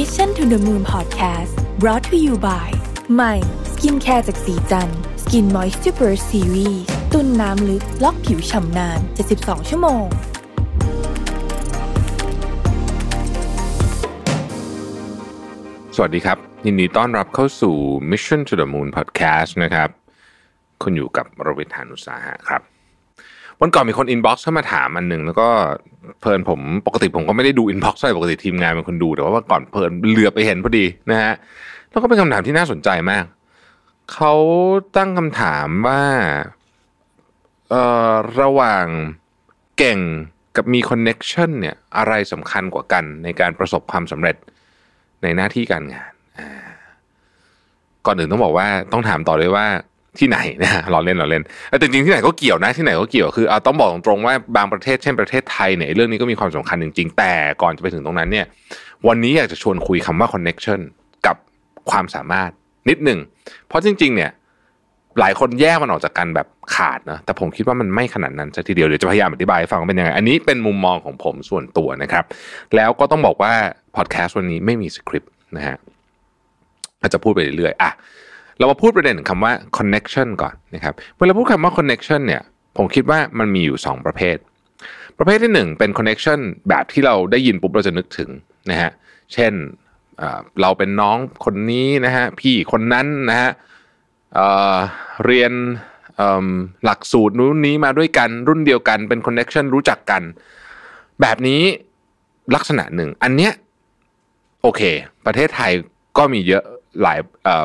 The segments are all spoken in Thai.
Mission to the Moon Podcast brought to you by ใหม่ skincare จากศรีจันทร์ Skin Moisture Super Series ตุนน้ำลึกล็อกผิวฉ่ำนาน 72 ชั่วโมง สวัสดีครับ ยินดีต้อนรับเข้าสู่ Mission to the Moon Podcast นะครับ คุณอยู่กับรวิศ หาญอุตสาหะครับ วันก่อนมีคน inbox เข้ามาถามอันหนึ่งแล้วก็เพลินผมปกติผมก็ไม่ได้ดู inbox ใช่ปกติทีมงานเป็นคนดูแต่ว่าวันก่อนเพลินเหลือบไปเห็นพอดีนะฮะแล้วก็เป็นคำถามที่น่าสนใจมากเขาตั้งคำถามว่าเอ่อระหว่างเก่งกับมี connection เนี่ยอะไรสำคัญกว่ากันในการประสบความสำเร็จในหน้าที่การงาน ก่อนอื่นต้องบอกว่าต้องถามต่อเลยว่า ที่ไหนนะเราเล่นเราเล่นแต่จริงๆที่ไหนก็เกี่ยวนะที่ไหนก็เกี่ยวคือเอาต้องบอกตรงๆว่าบางประเทศเช่นประเทศไทยเนี่ยเรื่องนี้ก็มีความสำคัญจริงๆ แต่ก่อนจะไปถึงตรงนั้นเนี่ยวันนี้อยากจะชวนคุยคำว่า connection กับความสามารถนิดหนึ่งเพราะจริง ๆ เนี่ยหลายคนแยกมันออกจากกันแบบขาดนะแต่ผมคิดว่ามันไม่ขนาดนั้นซะทีเดียวเดี๋ยวจะพยายามอธิบายให้ฟังว่าเป็นยังไง อันนี้เป็นมุมมองของผมส่วนตัวนะครับ แล้วก็ต้องบอกว่าพอดแคสต์วันนี้ไม่มีสคริปต์นะฮะอาจจะพูดไปเรื่อยๆอะ เรามาพูดประเด็นคำว่า connection ก่อนนะครับเวลาพูดคำว่า connection เนี่ยผมคิดว่ามันมีอยู่ 2 ประเภท ประเภทที่หนึ่งเป็น connection แบบที่เราได้ยินปุ๊บเราจะนึกถึงนะฮะเช่นเราเป็นน้องคนนี้นะฮะพี่คนนั้นนะฮะเเรียนหลักสูตรนู้นนี้มาด้วยกันรุ่นเดียวกันเป็นคอนเน็ชันรู้จักกัน แบบนี้ลักษณะหนึ่ง อันเนี้ยโอเค ประเทศไทยก็มีเยอะ หลาย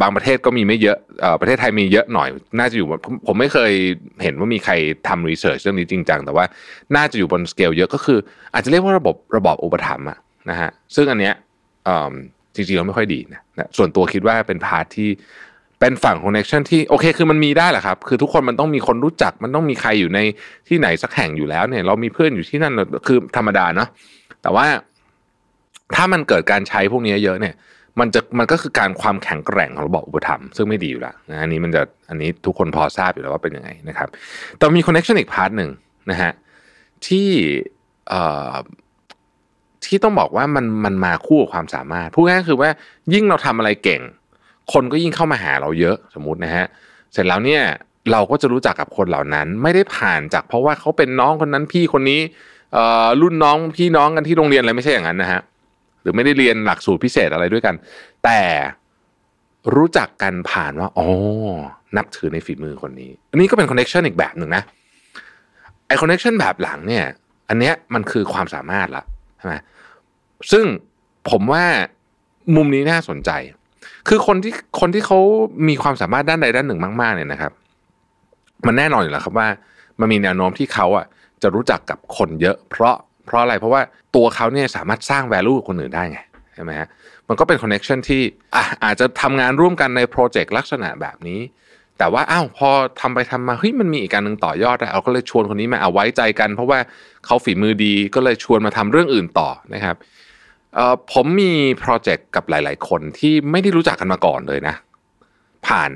บางประเทศก็มีไม่เยอะประเทศไทยมีเยอะหน่อย น่าจะอยู่ผมไม่เคยเห็นว่ามีใครทำ research เรื่องนี้จริงจังแต่ว่าน่าจะอยู่บนสเกลเยอะก็คือ อาจจะเรียกว่าระบบระบอบอุปถัมภ์นะฮะซึ่งอันเนี้ยจริงๆแล้วไม่ค่อยดีนะส่วนตัวคิดว่าเป็น part ที่เป็นฝั่งของ connection ที่โอเคคือมันมีได้แหละครับ คือทุกคนมันต้องมีคนรู้จักมันต้องมีใครอยู่ในที่ไหนสักแห่งอยู่แล้วเนี่ยเรามีเพื่อนอยู่ที่นั่นคือธรรมดาเนาะแต่ว่าถ้ามันเกิดการใช้พวกนี้เยอะเนี่ย มันจะมันก็คือการความแข็งแกร่งของระบบอุปถัมภ์ซึ่งไม่ดีอยู่แล้วนะอันนี้มันจะอันนี้ทุกคนพอทราบอยู่แล้วว่าเป็นยังไงนะครับ แต่มี connection อีกพาร์ทหนึ่งนะฮะที่เอ่อที่ต้องบอกว่ามันมันมาคู่กับความสามารถพูดง่ายคือว่ายิ่งเราทำอะไรเก่ง คนก็ยิ่งเข้ามาหาเราเยอะสมมตินะฮะเสร็จแล้วเนี่ยเราก็จะรู้จักกับคนเหล่านั้น ไม่ได้ผ่านจากเพราะว่าเขาเป็นน้องคนนั้นพี่คนนี้เอ่อรุ่นน้องพี่น้องกันที่โรงเรียนอะไรไม่ใช่อย่างนั้นนะฮะ หรือไม่ได้เรียนหลักสูตรพิเศษอะไรด้วยกัน แต่รู้จักกันผ่านว่าอ๋อนับถือในฝีมือคนนี้ อันนี้ก็เป็นคอนเน c t ชันอีกแบบหนึ่งนะไอคอนเน c t ชันแบบหลังเนี่ย อันเนี้ยมันคือความสามารถละใช่ไหมซึ่งผมว่ามุมนี้น่าสนใจ คือคนที่คนที่เขามีความสามารถด้านใดด้านหนึ่งมากๆเนี่ยนะครับ มันแน่นอนอยู่แล้วครับว่า มันมีแนวโน้มที่เขาอะจะรู้จักกับคนเยอะ เพราะ เพราะอะไรเพราะว่าตัวเขาเนี่ยสามารถสร้าง value กับคนอื่นได้ไงใช่ไหมฮะมันก็เป็น connection ที่อะอาจจะทำงานร่วมกันในโปรเจกต์ลักษณะแบบนี้ แต่ว่าอ้าวพอทำไปทำมาเฮ้ยมันมีอีกการหนึ่งต่อยอดเอาก็เลยชวนคนนี้มาเอาไว้ใจกัน เพราะว่าเขาฝีมือดีก็เลยชวนมาทำเรื่องอื่นต่อนะครับผมมีโปรเจกต์กับหลาย ๆ คนที่ไม่ได้รู้จักกันมาก่อนเลยนะ ผ่าน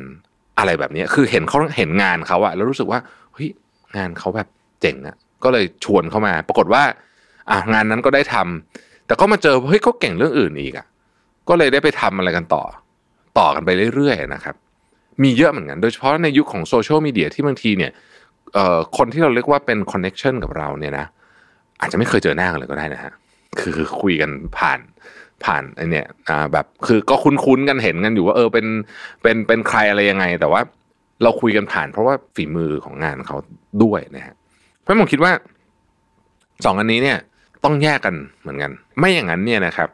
อะไรแบบนี้คือเห็นเขาเห็นงานเขาอะแล้วรู้สึกว่าเฮ้ยงานเขาแบบเจ๋งอะก็เลยชวนเขามา ปรากฏว่า อะงานนั้นก็ได้ทำแต่ก็มาเจอเฮ้ยเขาเก่งเรื่องอื่นอีกอะก็เลยได้ไปทำอะไรกันต่อ ต่อกันไปเรื่อยๆนะครับ มีเยอะเหมือนกัน โดยเฉพาะในยุคของโซเชียลมีเดียที่บางทีเนี่ยเอ่อคนที่เราเรียกว่าเป็น connection กับเราเนี่ยนะอาจจะไม่เคยเจอหน้ากันเลยก็ได้นะฮะคือคุยกันผ่านผ่านไอเนี่ยอ่าแบบคือก็คุ้นๆกันเห็นกันอยู่ว่าเออเป็นเป็นเป็นใครอะไรยังไง แต่ว่าเราคุยกันผ่าน เพราะว่าฝีมือของงานเขาด้วยนะฮะเพราะผมคิดว่าสองอันนี้เนี่ย ต้องแยกกันเหมือนกัน ไม่อย่างนั้นเนี่ยนะครับ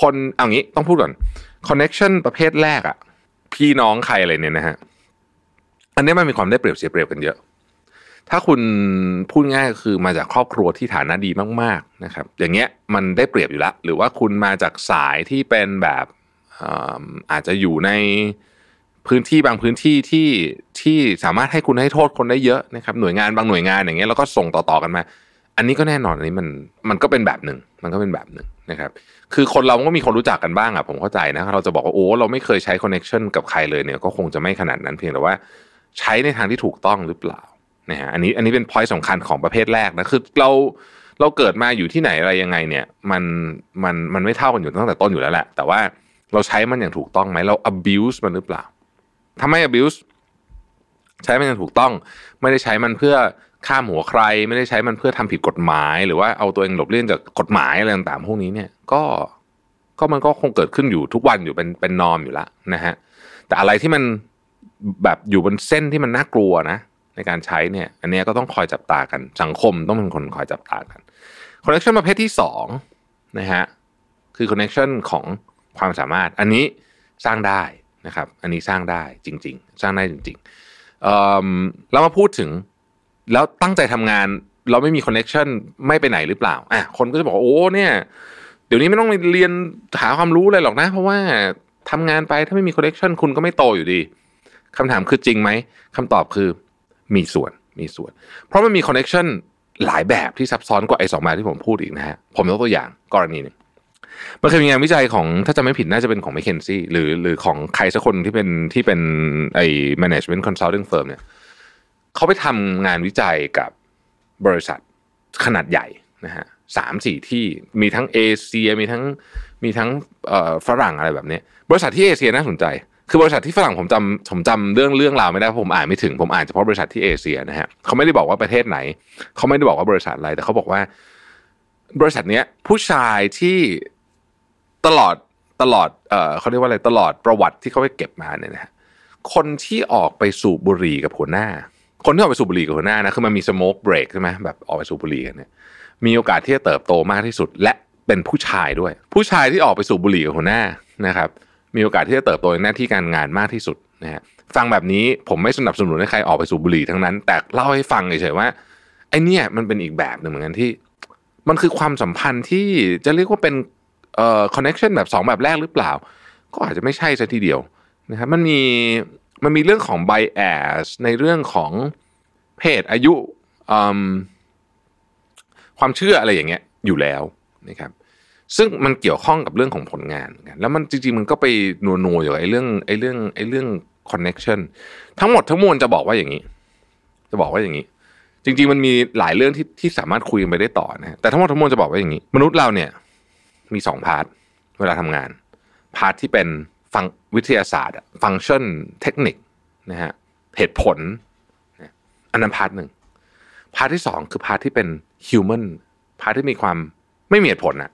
คนเอางี้ต้องพูดก่อนคอนเน็ชันประเภทแรกอะพี่น้องใครอะไรเนี่ยนะฮะอันนี้มันมีความได้เปรียบเสียเปรียบกันเยอะ ถ้าคุณพูดง่ายก็คือมาจากครอบครัวที่ฐานะดีมากๆนะครับ อย่างเงี้ยมันได้เปรียบอยู่แล้วหรือว่าคุณมาจากสายที่เป็นแบบอาอาจจะอยู่ในพื้นที่บางพื้นที่ที่ที่สามารถให้คุณให้โทษคนได้เยอะนะครับ หน่วยงานบางหน่วยงานอย่างเงี้ยแล้วก็ส่งต่อๆกันมา อันนี้ก็แน่นอนอันนี้มันมันก็เป็นแบบหนึ่งมันก็เป็นแบบหนึ่งนะครับคือคนเราก็มีคนรู้จักกันบ้างอะผมเข้าใจนะเราจะบอกว่าโอ้เราไม่เคยใช้ connection กับใครเลยเนี่ยก็คงจะไม่ขนาดนั้นเพียงแต่ว่า ใช้ในทางที่ถูกต้องหรือเปล่านะฮะอันนี้อันนี้เป็นพอยต์สำคัญของประเภทแรกนะคือเราเราเกิดมาอยู่ที่ไหนอะไรยังไงเนี่ยมันมันมันไม่เท่ากันอยู่ตั้งแต่ต้นอยู่แล้วแหละแต่ว่าเราใช้มันอย่างถูกต้องไหมเรา abuse มันหรือเปล่าถ้าไม่ abuse ใช้มันอย่างถูกต้อง ไม่ได้ใช้มันเพื่อ ข้ามหัวใครไม่ได้ใช้มันเพื่อทำผิดกฎหมาย หรือว่าเอาตัวเองหลบเลี่ยงจากกฎหมายอะไรต่างๆพวกนี้เนี่ยก็ก็มันก็คงเกิดขึ้นอยู่ทุกวันอยู่เป็นเป็นนอมอยู่ล้วนะฮะแต่อะไรที่มันแบบอยู่บนเส้นที่มันน่ากลัวนะ ในการใช้เนี่ย อันนี้ก็ต้องคอยจับตากันสังคมต้องเป็นคนคอยจับตากัน connection ประเภทที่สองนะฮะคือ connection ของความสามารถ อันนี้สร้างได้นะครับ อันนี้สร้างได้จริง ๆ สร้างได้จริงๆเรามาพูดถึง แล้วตั้งใจทำงานเราไม่มี connection ไม่ไปไหนหรือเปล่าอะคนก็จะบอกโอ้เนี่ยเดี๋ยวนี้ไม่ต้องเรียนหาความรู้เลยหรอกนะ เพราะว่าทำงานไปถ้าไม่มี connection คุณก็ไม่โตอยู่ดีคำถามคือจริงไหมคำตอบคือมีส่วนมีส่วน เพราะมันมี connection หลายแบบที่ซับซ้อนกว่าไอ้สองแบบที่ผมพูดอีกนะฮะผมยกตัวอย่างกรณีหนึ่งมันเคยมีงานวิจัยของถ้าจะไม่ผิดน่าจะเป็นของ m c k เคนซี่หรือหรือของใครสักคนที่เป็นที่เป็นไอ้ management consulting firm เนี่ย เขาไปทำงานวิจัยกับบริษัทขนาดใหญ่นะฮะสามสี่ที่มีทั้งเอเชียมีทั้งมีทั้งฝรั่งอะไรแบบนี้บริษัทที่เอเชียน่าสนใจ คือบริษัทที่ฝรั่งผมจำผมจำเรื่องเรื่องราวไม่ได้ผมอ่านไม่ถึงผมอ่านเฉพาะบริษัทที่เอเชียนะฮะเขาไม่ได้บอกว่าประเทศไหน เขาไม่ได้บอกว่าบริษัทอะไรแต่เขาบอกว่า บริษัทเนี้ยผู้ชายที่ตลอดตลอดเอ่อเขาเรียกว่าอะไรตลอดประวัติที่เขาไปเก็บมาเนี่ยนะฮะคนที่ออกไปสูบบุหรี่กับหัวหน้า คนที่ออกไปสูบบุหรี่กับหัวหน้านะคือมันมี smoke break ใช่ไหมแบบออกไปสูบบุหรี่กันเนี่ยมีโอกาสที่จะเติบโตมากที่สุด และเป็นผู้ชายด้วย ผู้ชายที่ออกไปสูบบุหรี่กับหัวหน้านะครับ มีโอกาสที่จะเติบโตในหน้าที่การงานมากที่สุดนะฮะฟังแบบนี้ผมไม่สนับสนุนให้ใครออกไปสูบบุหรี่ทั้งนั้น แต่เล่าให้ฟังเฉยๆว่าไอเนี่ยมันเป็นอีกแบบหนึ่งเหมือนกันที่ มันคือความสัมพันธ์ที่จะเรียกว่าเป็นเอ่อ connection แบบ 2 แบบแรกหรือเปล่า ก็อาจจะไม่ใช่ซะทีเดียวนะครับมันมี มันมีเรื่องของไบแอสในเรื่องของเพศอายุความเชื่ออะไรอย่างเงี้ยอยู่แล้วนะครับซึ่งมันเกี่ยวข้องกับเรื่องของผลงานกันแล้วมันจริงๆมันก็ไปนัวๆอยู่ไอ้เรื่องไอ้เรื่องไอ้เรื่องคอนเน็ชันทั้งหมดทั้งมวลจะบอกว่าอย่างนี้ จะบอกว่าอย่างนี้ จริง ๆ มันมีหลายเรื่องที่ที่สามารถคุยไปได้ต่อนะแต่ทั้งหมดทั้งมวลจะบอกว่าอย่างนี้ มนุษย์เราเนี่ย มีสอง part เวลาทำงาน part ที่เป็น ฝั่งวิทยาศาสตร์ฟังก์ชันเทคนิคนะฮะเหตุผล อันนั้น part หนึ่ง part ที่สองคือ part ที่เป็น human part ที่มีความไม่มีเหตุผลอะ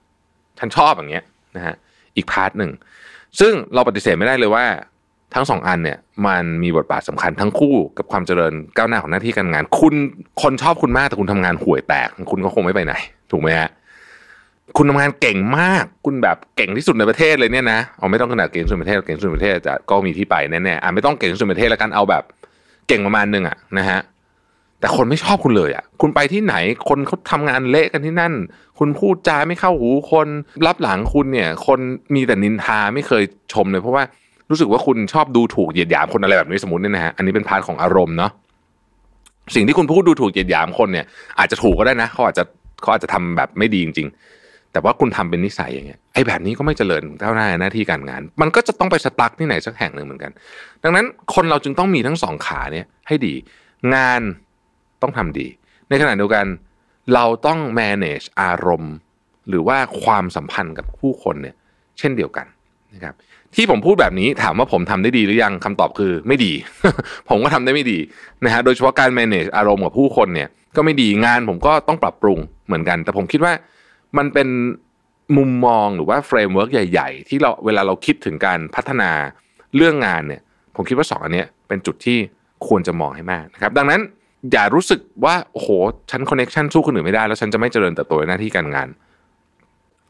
ฉันชอบอย่างเงี้ยนะฮะอีก part หนึ่งซึ่งเราปฏิเสธไม่ได้เลยว่าทั้งสองอันเนี่ยมันมีบทบาทสำคัญทั้งคู่กับความเจริญก้าวหน้าของหน้าที่การงาน คุณคนชอบคุณมากแต่คุณทำงานห่วยแตก คุณก็คงไม่ไปไหน ถูกไหมฮะ คุณทำงานเก่งมาก คุณแบบเก่งที่สุดในประเทศเลยเนี่ยนะเอาไม่ต้องขนาดเก่งสุดประเทศเก่งสุดประเทศจะก็มีที่ไปแน่ๆอะไม่ต้องเก่งสุดประเทศแล้วกันเอาแบบ เก่งประมาณนึงอะนะฮะแต่คนไม่ชอบคุณเลยอะ คุณไปที่ไหนคนเขาทำงานเละกันที่นั่น คุณพูดจาไม่เข้าหูคนลับหลังคุณเนี่ย คนมีแต่นินทาไม่เคยชมเลย เพราะว่ารู้สึกว่าคุณชอบดูถูกเหยียดหยามคนอะไรแบบนี้สมมติเนี่ยนะฮะอันนี้เป็น part ของอารมณ์เนาะสิ่งที่คุณพูดดูถูกเหยียดหยามคนเนี่ย อาจจะถูกก็ได้นะเขาอาจจะเขาอาจจะทำแบบไม่ดีจริงๆ แต่ว่าคุณทำเป็นนิสัยอย่างเงี้ยไอ้แบบนี้ก็ไม่เจริญเท่าหน้าหน้าที่การงาน มันก็จะต้องไปสตั๊กที่ไหนสักแห่งหนึ่งเหมือนกัน ดังนั้นคนเราจึงต้องมีทั้งสองขาเนี่ยให้ดี งานต้องทำดี ในขณะเดียวกัน เราต้อง manage อารมณ์ หรือว่าความสัมพันธ์กับผู้คนเนี่ยเช่นเดียวกันนะครับที่ผมพูดแบบนี้ถามว่าผมทำได้ดีหรือยังคำตอบคือไม่ดี ผมก็ทำได้ไม่ดีนะฮะโดยเฉพาะการ manage อารมณ์กับผู้คนเนี่ยก็ไม่ดีงานผมก็ต้องปรับปรุงเหมือนกัน แต่ผมคิดว่า มันเป็นมุมมองหรือว่า framework ใหญ่ ๆ ที่เราเวลาเราคิดถึงการพัฒนาเรื่องงานเนี่ย ผมคิดว่าสองอันนี้เป็นจุดที่ควรจะมองให้มากนะครับ ดังนั้นอย่ารู้สึกว่าโอ้โหฉัน connection สู้คนอื่นไม่ได้ แล้วฉันจะไม่เจริญเติบโตในหน้าที่การงาน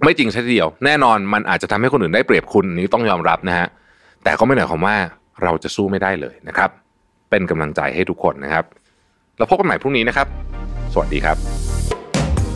ไม่จริงซะทีเดียว แน่นอนมันอาจจะทำให้คนอื่นได้เปรียบคุณนี้ต้องยอมรับนะฮะแต่ก็ไม่หมายความว่าเราจะสู้ไม่ได้เลยนะครับ เป็นกำลังใจให้ทุกคนนะครับ แล้วพบกันใหม่พรุ่งนี้นะครับ สวัสดีครับ